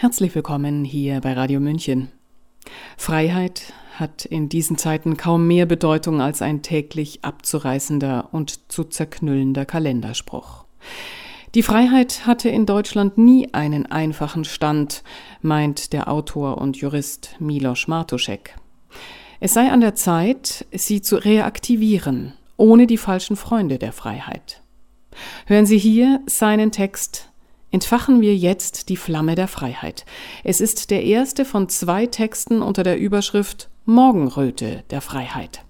Herzlich willkommen hier bei Radio München. Freiheit hat in diesen Zeiten kaum mehr Bedeutung als ein täglich abzureißender und zu zerknüllender Kalenderspruch. Die Freiheit hatte in Deutschland nie einen einfachen Stand, meint der Autor und Jurist Milos Martuszek. Es sei an der Zeit, sie zu reaktivieren, ohne die falschen Freunde der Freiheit. Hören Sie hier seinen Text Entfachen wir jetzt die Flamme der Freiheit. Es ist der erste von zwei Texten unter der Überschrift Morgenröte der Freiheit.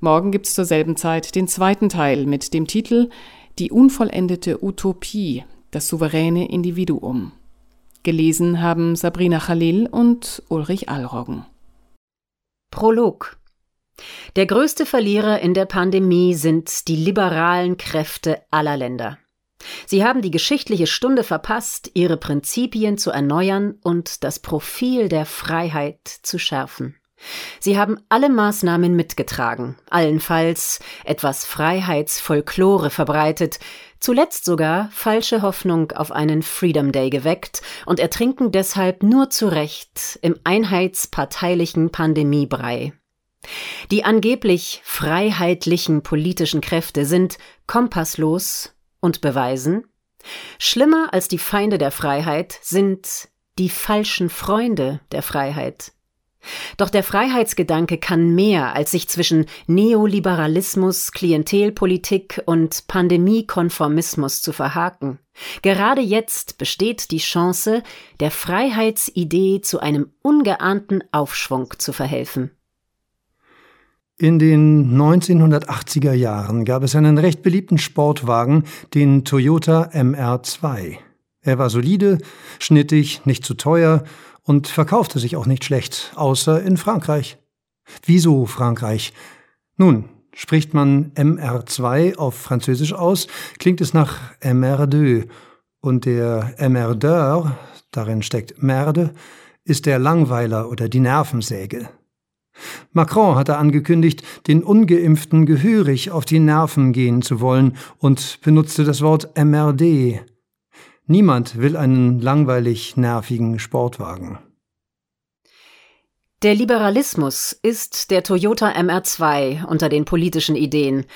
Morgen gibt's zur selben Zeit den zweiten Teil mit dem Titel Die unvollendete Utopie, das souveräne Individuum. Gelesen haben Sabrina Khalil und Ulrich Allroggen. Prolog Der größte Verlierer in der Pandemie sind die liberalen Kräfte aller Länder. Sie haben die geschichtliche Stunde verpasst, ihre Prinzipien zu erneuern und das Profil der Freiheit zu schärfen. Sie haben alle Maßnahmen mitgetragen, allenfalls etwas Freiheitsfolklore verbreitet, zuletzt sogar falsche Hoffnung auf einen Freedom Day geweckt und ertrinken deshalb nur zu Recht im einheitsparteilichen Pandemiebrei. Die angeblich freiheitlichen politischen Kräfte sind kompasslos und beweisen, schlimmer als die Feinde der Freiheit sind die falschen Freunde der Freiheit. Doch der Freiheitsgedanke kann mehr, als sich zwischen Neoliberalismus, Klientelpolitik und Pandemiekonformismus zu verhaken. Gerade jetzt besteht die Chance, der Freiheitsidee zu einem ungeahnten Aufschwung zu verhelfen. In den 1980er Jahren gab es einen recht beliebten Sportwagen, den Toyota MR2. Er war solide, schnittig, nicht zu teuer und verkaufte sich auch nicht schlecht, außer in Frankreich. Wieso Frankreich? Nun, spricht man MR2 auf Französisch aus, klingt es nach MR2 und der Emmerdeur, darin steckt Merde, ist der Langweiler oder die Nervensäge. Macron hatte angekündigt, den ungeimpften gehörig auf die Nerven gehen zu wollen und benutzte das Wort MRD. Niemand will einen langweilig nervigen Sportwagen. Der Liberalismus ist der Toyota MR2 unter den politischen Ideen.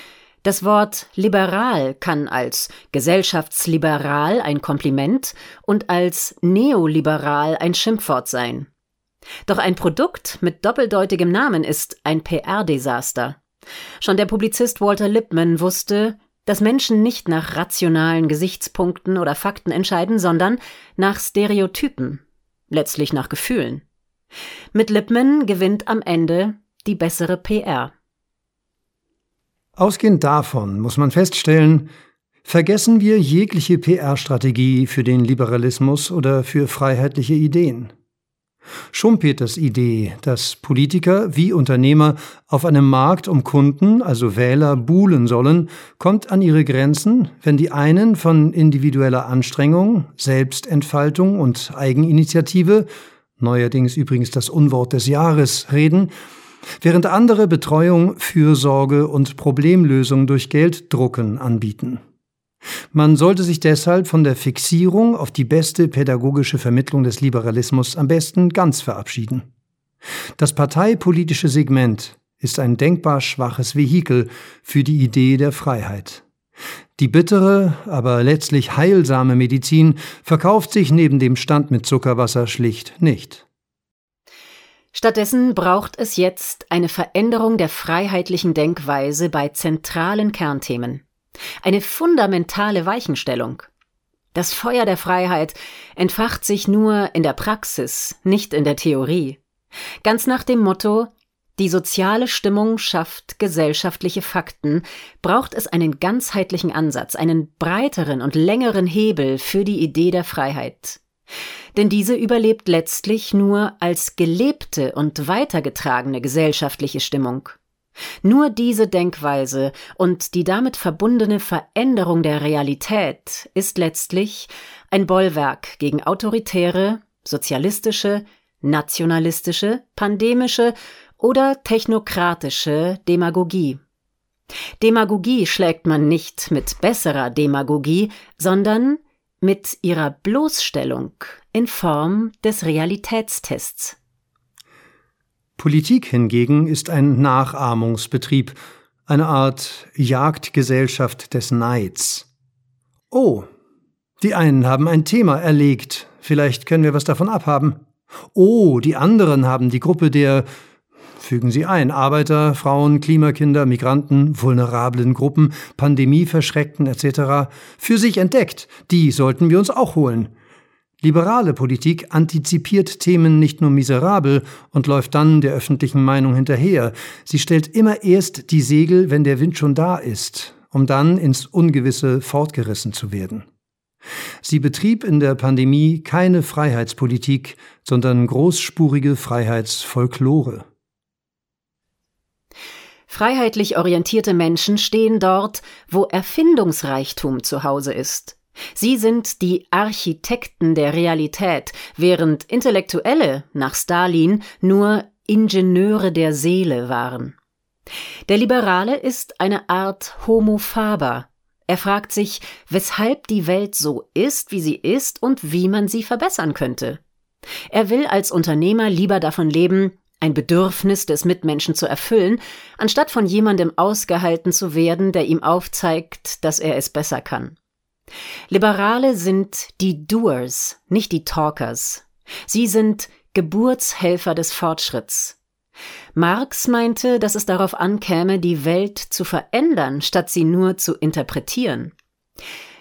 Das Wort liberal kann als gesellschaftsliberal ein Kompliment und als neoliberal ein Schimpfwort sein. Doch ein Produkt mit doppeldeutigem Namen ist ein PR-Desaster. Schon der Publizist Walter Lippmann wusste, dass Menschen nicht nach rationalen Gesichtspunkten oder Fakten entscheiden, sondern nach Stereotypen, letztlich nach Gefühlen. Mit Lippmann gewinnt am Ende die bessere PR. Ausgehend davon muss man feststellen, vergessen wir jegliche PR-Strategie für den Liberalismus oder für freiheitliche Ideen. Schumpeters Idee, dass Politiker wie Unternehmer auf einem Markt um Kunden, also Wähler, buhlen sollen, kommt an ihre Grenzen, wenn die einen von individueller Anstrengung, Selbstentfaltung und Eigeninitiative, neuerdings übrigens das Unwort des Jahres, reden, während andere Betreuung, Fürsorge und Problemlösung durch Gelddrucken anbieten. Man sollte sich deshalb von der Fixierung auf die beste pädagogische Vermittlung des Liberalismus am besten ganz verabschieden. Das parteipolitische Segment ist ein denkbar schwaches Vehikel für die Idee der Freiheit. Die bittere, aber letztlich heilsame Medizin verkauft sich neben dem Stand mit Zuckerwasser schlicht nicht. Stattdessen braucht es jetzt eine Veränderung der freiheitlichen Denkweise bei zentralen Kernthemen. Eine fundamentale Weichenstellung. Das Feuer der Freiheit entfacht sich nur in der Praxis, nicht in der Theorie. Ganz nach dem Motto, die soziale Stimmung schafft gesellschaftliche Fakten, braucht es einen ganzheitlichen Ansatz, einen breiteren und längeren Hebel für die Idee der Freiheit. Denn diese überlebt letztlich nur als gelebte und weitergetragene gesellschaftliche Stimmung. Nur diese Denkweise und die damit verbundene Veränderung der Realität ist letztlich ein Bollwerk gegen autoritäre, sozialistische, nationalistische, pandemische oder technokratische Demagogie. Demagogie schlägt man nicht mit besserer Demagogie, sondern mit ihrer Bloßstellung in Form des Realitätstests. Politik hingegen ist ein Nachahmungsbetrieb, eine Art Jagdgesellschaft des Neids. Oh, die einen haben ein Thema erlegt, vielleicht können wir was davon abhaben. Oh, die anderen haben die Gruppe der fügen Sie ein, Arbeiter, Frauen, Klimakinder, Migranten, vulnerablen Gruppen, Pandemieverschreckten etc. für sich entdeckt. Die sollten wir uns auch holen. Liberale Politik antizipiert Themen nicht nur miserabel und läuft dann der öffentlichen Meinung hinterher. Sie stellt immer erst die Segel, wenn der Wind schon da ist, um dann ins Ungewisse fortgerissen zu werden. Sie betrieb in der Pandemie keine Freiheitspolitik, sondern großspurige Freiheitsfolklore. Freiheitlich orientierte Menschen stehen dort, wo Erfindungsreichtum zu Hause ist. Sie sind die Architekten der Realität, während Intellektuelle nach Stalin nur Ingenieure der Seele waren. Der Liberale ist eine Art Homo faber. Er fragt sich, weshalb die Welt so ist, wie sie ist und wie man sie verbessern könnte. Er will als Unternehmer lieber davon leben, ein Bedürfnis des Mitmenschen zu erfüllen, anstatt von jemandem ausgehalten zu werden, der ihm aufzeigt, dass er es besser kann. Liberale sind die Doers, nicht die Talkers. Sie sind Geburtshelfer des Fortschritts. Marx meinte, dass es darauf ankäme, die Welt zu verändern, statt sie nur zu interpretieren.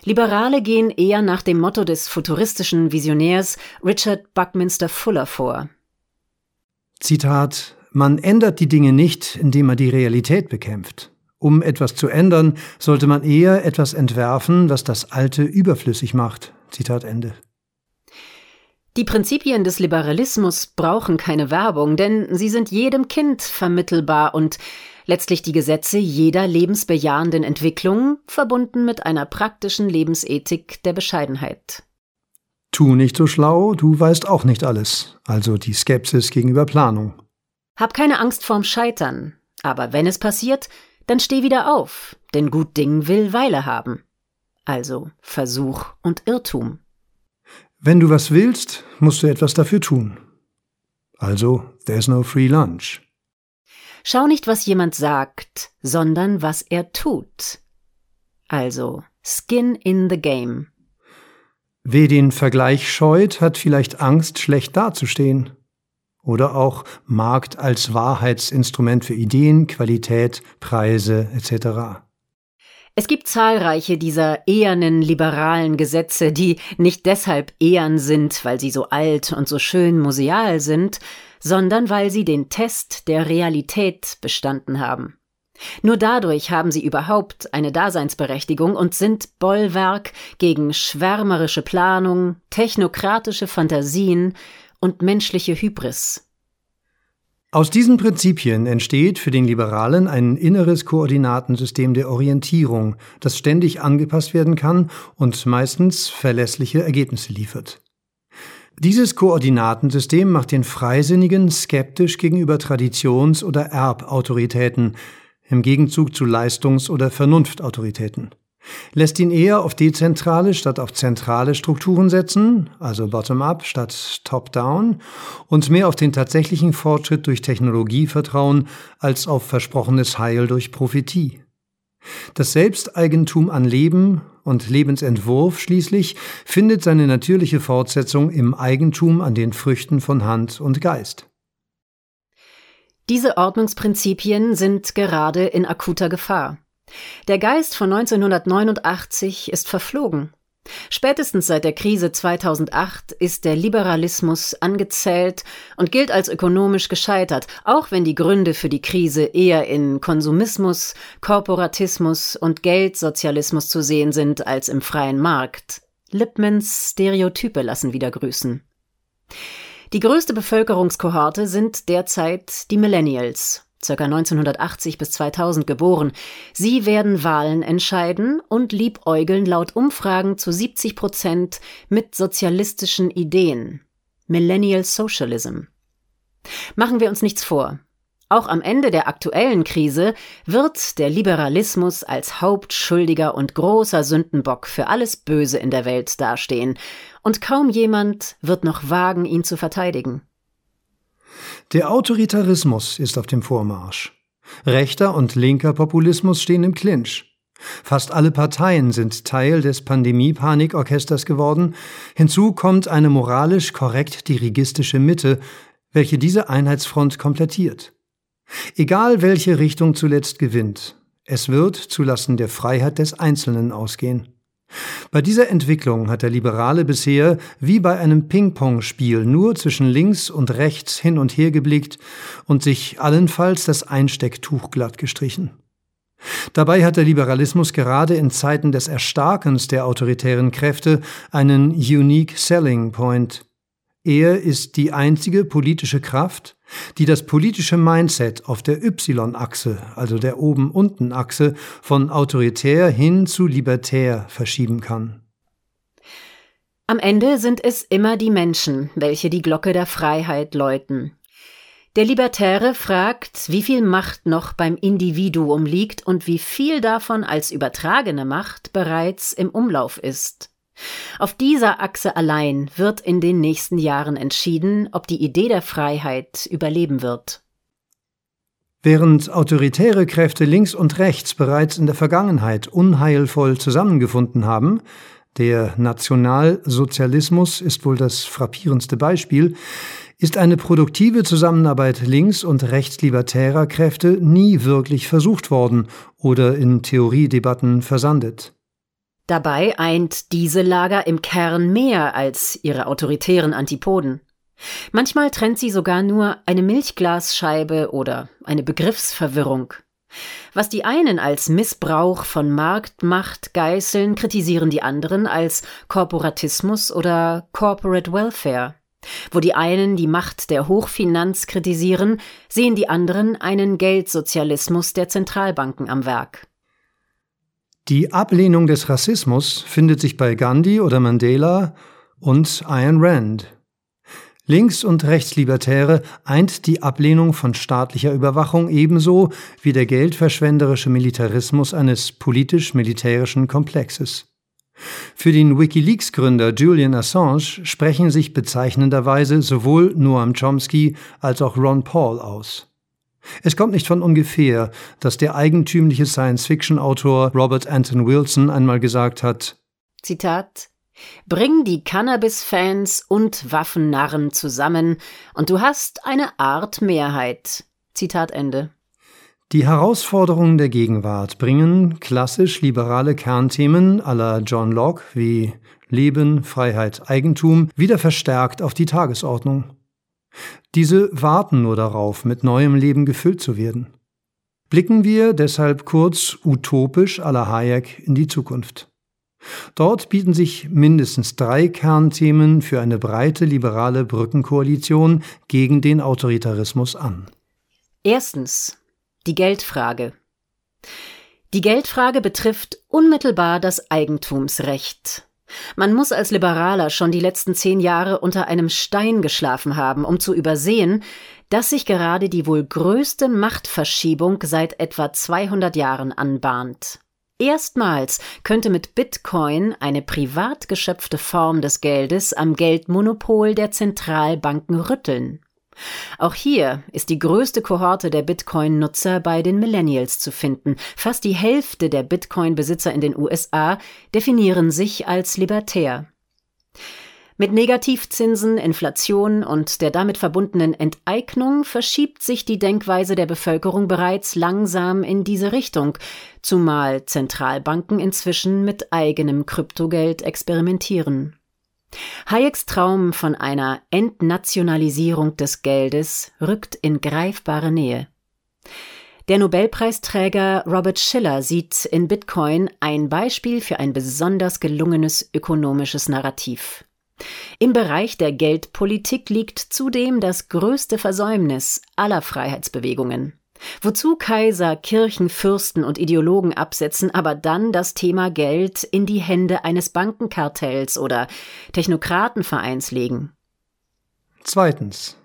Liberale gehen eher nach dem Motto des futuristischen Visionärs Richard Buckminster Fuller vor. Zitat Man ändert die Dinge nicht, indem man die Realität bekämpft. Um etwas zu ändern, sollte man eher etwas entwerfen, was das Alte überflüssig macht. Zitat Ende. Die Prinzipien des Liberalismus brauchen keine Werbung, denn sie sind jedem Kind vermittelbar und letztlich die Gesetze jeder lebensbejahenden Entwicklung, verbunden mit einer praktischen Lebensethik der Bescheidenheit. Tu nicht so schlau, du weißt auch nicht alles, also die Skepsis gegenüber Planung. Hab keine Angst vorm Scheitern, aber wenn es passiert, dann steh wieder auf, denn gut Ding will Weile haben. Also Versuch und Irrtum. Wenn du was willst, musst du etwas dafür tun. Also, there's no free lunch. Schau nicht, was jemand sagt, sondern was er tut. Also, skin in the game. Wer den Vergleich scheut, hat vielleicht Angst, schlecht dazustehen. Oder auch Markt als Wahrheitsinstrument für Ideen, Qualität, Preise etc. Es gibt zahlreiche dieser ehernen liberalen Gesetze, die nicht deshalb ehern sind, weil sie so alt und so schön museal sind, sondern weil sie den Test der Realität bestanden haben. Nur dadurch haben sie überhaupt eine Daseinsberechtigung und sind Bollwerk gegen schwärmerische Planung, technokratische Fantasien und menschliche Hybris. Aus diesen Prinzipien entsteht für den Liberalen ein inneres Koordinatensystem der Orientierung, das ständig angepasst werden kann und meistens verlässliche Ergebnisse liefert. Dieses Koordinatensystem macht den Freisinnigen skeptisch gegenüber Traditions- oder Erbautoritäten, im Gegenzug zu Leistungs- oder Vernunftautoritäten lässt ihn eher auf dezentrale statt auf zentrale Strukturen setzen, also bottom-up statt top-down, und mehr auf den tatsächlichen Fortschritt durch Technologie vertrauen, als auf versprochenes Heil durch Prophetie. Das Selbsteigentum an Leben und Lebensentwurf schließlich findet seine natürliche Fortsetzung im Eigentum an den Früchten von Hand und Geist. Diese Ordnungsprinzipien sind gerade in akuter Gefahr. Der Geist von 1989 ist verflogen. Spätestens seit der Krise 2008 ist der Liberalismus angezählt und gilt als ökonomisch gescheitert, auch wenn die Gründe für die Krise eher in Konsumismus, Korporatismus und Geldsozialismus zu sehen sind als im freien Markt. Lippmans Stereotype lassen wieder grüßen. Die größte Bevölkerungskohorte sind derzeit die Millennials ca. 1980 bis 2000 geboren. Sie werden Wahlen entscheiden und liebäugeln laut Umfragen zu 70 Prozent mit sozialistischen Ideen. Millennial Socialism. Machen wir uns nichts vor. Auch am Ende der aktuellen Krise wird der Liberalismus als Hauptschuldiger und großer Sündenbock für alles Böse in der Welt dastehen, und kaum jemand wird noch wagen, ihn zu verteidigen. Der Autoritarismus ist auf dem Vormarsch. Rechter und linker Populismus stehen im Clinch. Fast alle Parteien sind Teil des Pandemie-Panikorchesters geworden. Hinzu kommt eine moralisch korrekt dirigistische Mitte, welche diese Einheitsfront komplettiert. Egal welche Richtung zuletzt gewinnt, es wird zulasten der Freiheit des Einzelnen ausgehen. Bei dieser Entwicklung hat der Liberale bisher wie bei einem Ping-Pong-Spiel nur zwischen links und rechts hin und her geblickt und sich allenfalls das Einstecktuch glatt gestrichen. Dabei hat der Liberalismus gerade in Zeiten des Erstarkens der autoritären Kräfte einen unique selling point. Er ist die einzige politische Kraft, die das politische Mindset auf der Y-Achse, also der Oben-Unten-Achse, von autoritär hin zu libertär verschieben kann. Am Ende sind es immer die Menschen, welche die Glocke der Freiheit läuten. Der Libertäre fragt, wie viel Macht noch beim Individuum liegt und wie viel davon als übertragene Macht bereits im Umlauf ist. Auf dieser Achse allein wird in den nächsten Jahren entschieden, ob die Idee der Freiheit überleben wird. Während autoritäre Kräfte links und rechts bereits in der Vergangenheit unheilvoll zusammengefunden haben, der Nationalsozialismus ist wohl das frappierendste Beispiel, ist eine produktive Zusammenarbeit links- und rechtslibertärer Kräfte nie wirklich versucht worden oder in Theoriedebatten versandet. Dabei eint diese Lager im Kern mehr als ihre autoritären Antipoden. Manchmal trennt sie sogar nur eine Milchglasscheibe oder eine Begriffsverwirrung. Was die einen als Missbrauch von Marktmacht geißeln, kritisieren die anderen als Korporatismus oder Corporate Welfare. Wo die einen die Macht der Hochfinanz kritisieren, sehen die anderen einen Geldsozialismus der Zentralbanken am Werk. Die Ablehnung des Rassismus findet sich bei Gandhi oder Mandela und Ayn Rand. Links- und Rechtslibertäre eint die Ablehnung von staatlicher Überwachung ebenso wie der geldverschwenderische Militarismus eines politisch-militärischen Komplexes. Für den WikiLeaks-Gründer Julian Assange sprechen sich bezeichnenderweise sowohl Noam Chomsky als auch Ron Paul aus. Es kommt nicht von ungefähr, dass der eigentümliche Science-Fiction-Autor Robert Anton Wilson einmal gesagt hat, Zitat, Bring die Cannabis-Fans und Waffennarren zusammen und du hast eine Art Mehrheit. Zitat Ende. Die Herausforderungen der Gegenwart bringen klassisch liberale Kernthemen aller John Locke wie Leben, Freiheit, Eigentum wieder verstärkt auf die Tagesordnung. Diese warten nur darauf, mit neuem Leben gefüllt zu werden. Blicken wir deshalb kurz utopisch à la Hayek in die Zukunft. Dort bieten sich mindestens drei Kernthemen für eine breite liberale Brückenkoalition gegen den Autoritarismus an. Erstens die Geldfrage. Die Geldfrage betrifft unmittelbar das Eigentumsrecht. Man muss als Liberaler schon die letzten zehn Jahre unter einem Stein geschlafen haben, um zu übersehen, dass sich gerade die wohl größte Machtverschiebung seit etwa 200 Jahren anbahnt. Erstmals könnte mit Bitcoin eine privat geschöpfte Form des Geldes am Geldmonopol der Zentralbanken rütteln. Auch hier ist die größte Kohorte der Bitcoin-Nutzer bei den Millennials zu finden. Fast die Hälfte der Bitcoin-Besitzer in den USA definieren sich als libertär. Mit Negativzinsen, Inflation und der damit verbundenen Enteignung verschiebt sich die Denkweise der Bevölkerung bereits langsam in diese Richtung, zumal Zentralbanken inzwischen mit eigenem Kryptogeld experimentieren. Hayeks Traum von einer Entnationalisierung des Geldes rückt in greifbare Nähe. Der Nobelpreisträger Robert Schiller sieht in Bitcoin ein Beispiel für ein besonders gelungenes ökonomisches Narrativ. Im Bereich der Geldpolitik liegt zudem das größte Versäumnis aller Freiheitsbewegungen. Wozu Kaiser, Kirchen, Fürsten und Ideologen absetzen, aber dann das Thema Geld in die Hände eines Bankenkartells oder Technokratenvereins legen? Zweitens.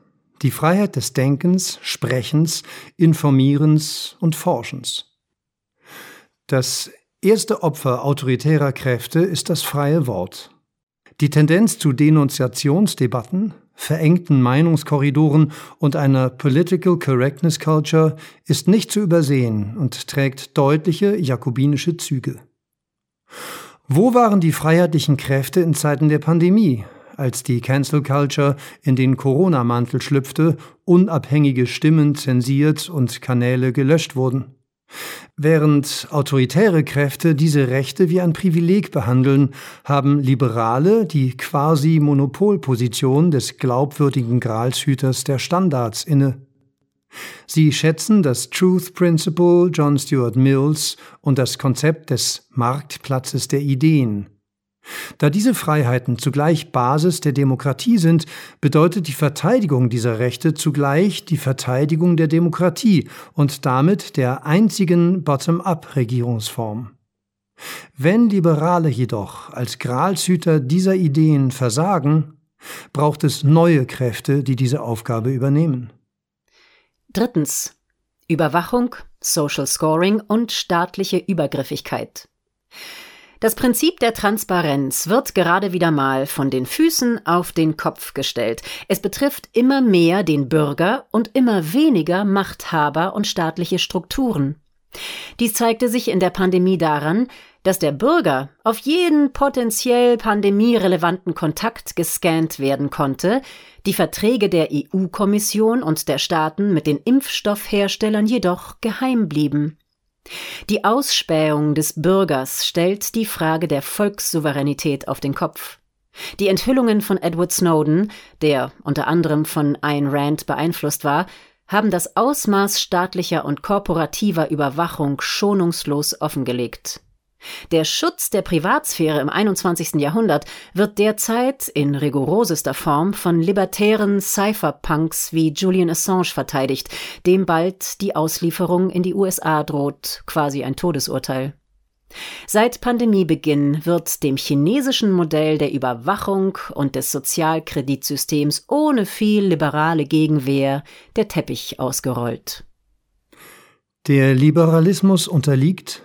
die Freiheit des Denkens, Sprechens, Informierens und Forschens. Das erste Opfer autoritärer Kräfte ist das freie Wort. Die Tendenz zu Denunziationsdebatten, verengten Meinungskorridoren und einer Political Correctness Culture ist nicht zu übersehen und trägt deutliche jakobinische Züge. Wo waren die freiheitlichen Kräfte in Zeiten der Pandemie, als die Cancel Culture in den Corona-Mantel schlüpfte, unabhängige Stimmen zensiert und Kanäle gelöscht wurden? Während autoritäre Kräfte diese Rechte wie ein Privileg behandeln, haben Liberale die quasi Monopolposition des glaubwürdigen Gralshüters der Standards inne. Sie schätzen das Truth Principle John Stuart Mills und das Konzept des Marktplatzes der Ideen. Da diese Freiheiten zugleich Basis der Demokratie sind, bedeutet die Verteidigung dieser Rechte zugleich die Verteidigung der Demokratie und damit der einzigen Bottom-up-Regierungsform. Wenn Liberale jedoch als Gralshüter dieser Ideen versagen, braucht es neue Kräfte, die diese Aufgabe übernehmen. Drittens. Überwachung, Social Scoring und staatliche Übergriffigkeit. Das Prinzip der Transparenz wird gerade wieder mal von den Füßen auf den Kopf gestellt. Es betrifft immer mehr den Bürger und immer weniger Machthaber und staatliche Strukturen. Dies zeigte sich in der Pandemie daran, dass der Bürger auf jeden potenziell pandemierelevanten Kontakt gescannt werden konnte, die Verträge der EU-Kommission und der Staaten mit den Impfstoffherstellern jedoch geheim blieben. Die Ausspähung des Bürgers stellt die Frage der Volkssouveränität auf den Kopf. Die Enthüllungen von Edward Snowden, der unter anderem von Ayn Rand beeinflusst war, haben das Ausmaß staatlicher und korporativer Überwachung schonungslos offengelegt. Der Schutz der Privatsphäre im 21. Jahrhundert wird derzeit in rigorosester Form von libertären Cypherpunks wie Julian Assange verteidigt, dem bald die Auslieferung in die USA droht, quasi ein Todesurteil. Seit Pandemiebeginn wird dem chinesischen Modell der Überwachung und des Sozialkreditsystems ohne viel liberale Gegenwehr der Teppich ausgerollt. Der Liberalismus unterliegt,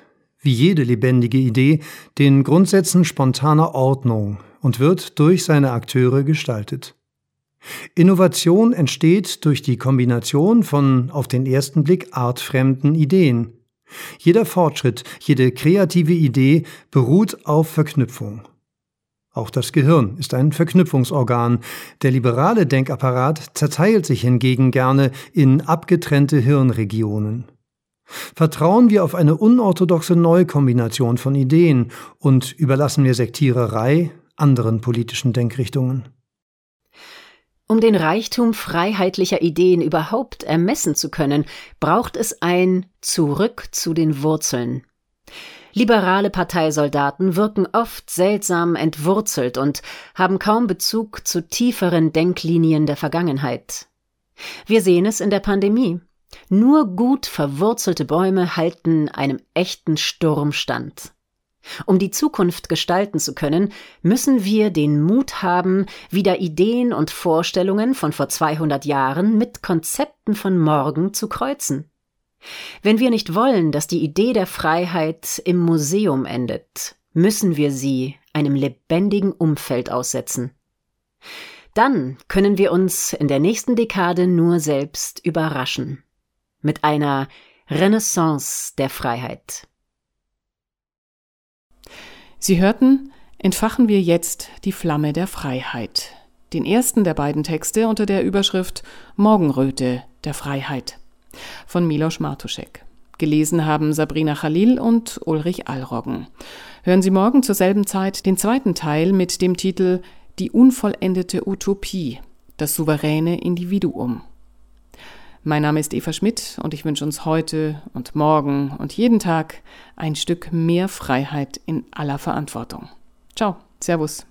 wie jede lebendige Idee, den Grundsätzen spontaner Ordnung und wird durch seine Akteure gestaltet. Innovation entsteht durch die Kombination von auf den ersten Blick artfremden Ideen. Jeder Fortschritt, jede kreative Idee beruht auf Verknüpfung. Auch das Gehirn ist ein Verknüpfungsorgan. Der liberale Denkapparat zerteilt sich hingegen gerne in abgetrennte Hirnregionen. Vertrauen wir auf eine unorthodoxe Neukombination von Ideen und überlassen wir Sektiererei anderen politischen Denkrichtungen. Um den Reichtum freiheitlicher Ideen überhaupt ermessen zu können, braucht es ein Zurück zu den Wurzeln. Liberale Parteisoldaten wirken oft seltsam entwurzelt und haben kaum Bezug zu tieferen Denklinien der Vergangenheit. Wir sehen es in der Pandemie. Nur gut verwurzelte Bäume halten einem echten Sturm stand. Um die Zukunft gestalten zu können, müssen wir den Mut haben, wieder Ideen und Vorstellungen von vor 200 Jahren mit Konzepten von morgen zu kreuzen. Wenn wir nicht wollen, dass die Idee der Freiheit im Museum endet, müssen wir sie einem lebendigen Umfeld aussetzen. Dann können wir uns in der nächsten Dekade nur selbst überraschen mit einer Renaissance der Freiheit. Sie hörten Entfachen wir jetzt die Flamme der Freiheit, den ersten der beiden Texte unter der Überschrift Morgenröte der Freiheit von Milos Martuschek. Gelesen haben Sabrina Khalil und Ulrich Allroggen. Hören Sie morgen zur selben Zeit den zweiten Teil mit dem Titel Die unvollendete Utopie, das souveräne Individuum. Mein Name ist Eva Schmidt und ich wünsche uns heute und morgen und jeden Tag ein Stück mehr Freiheit in aller Verantwortung. Ciao, Servus.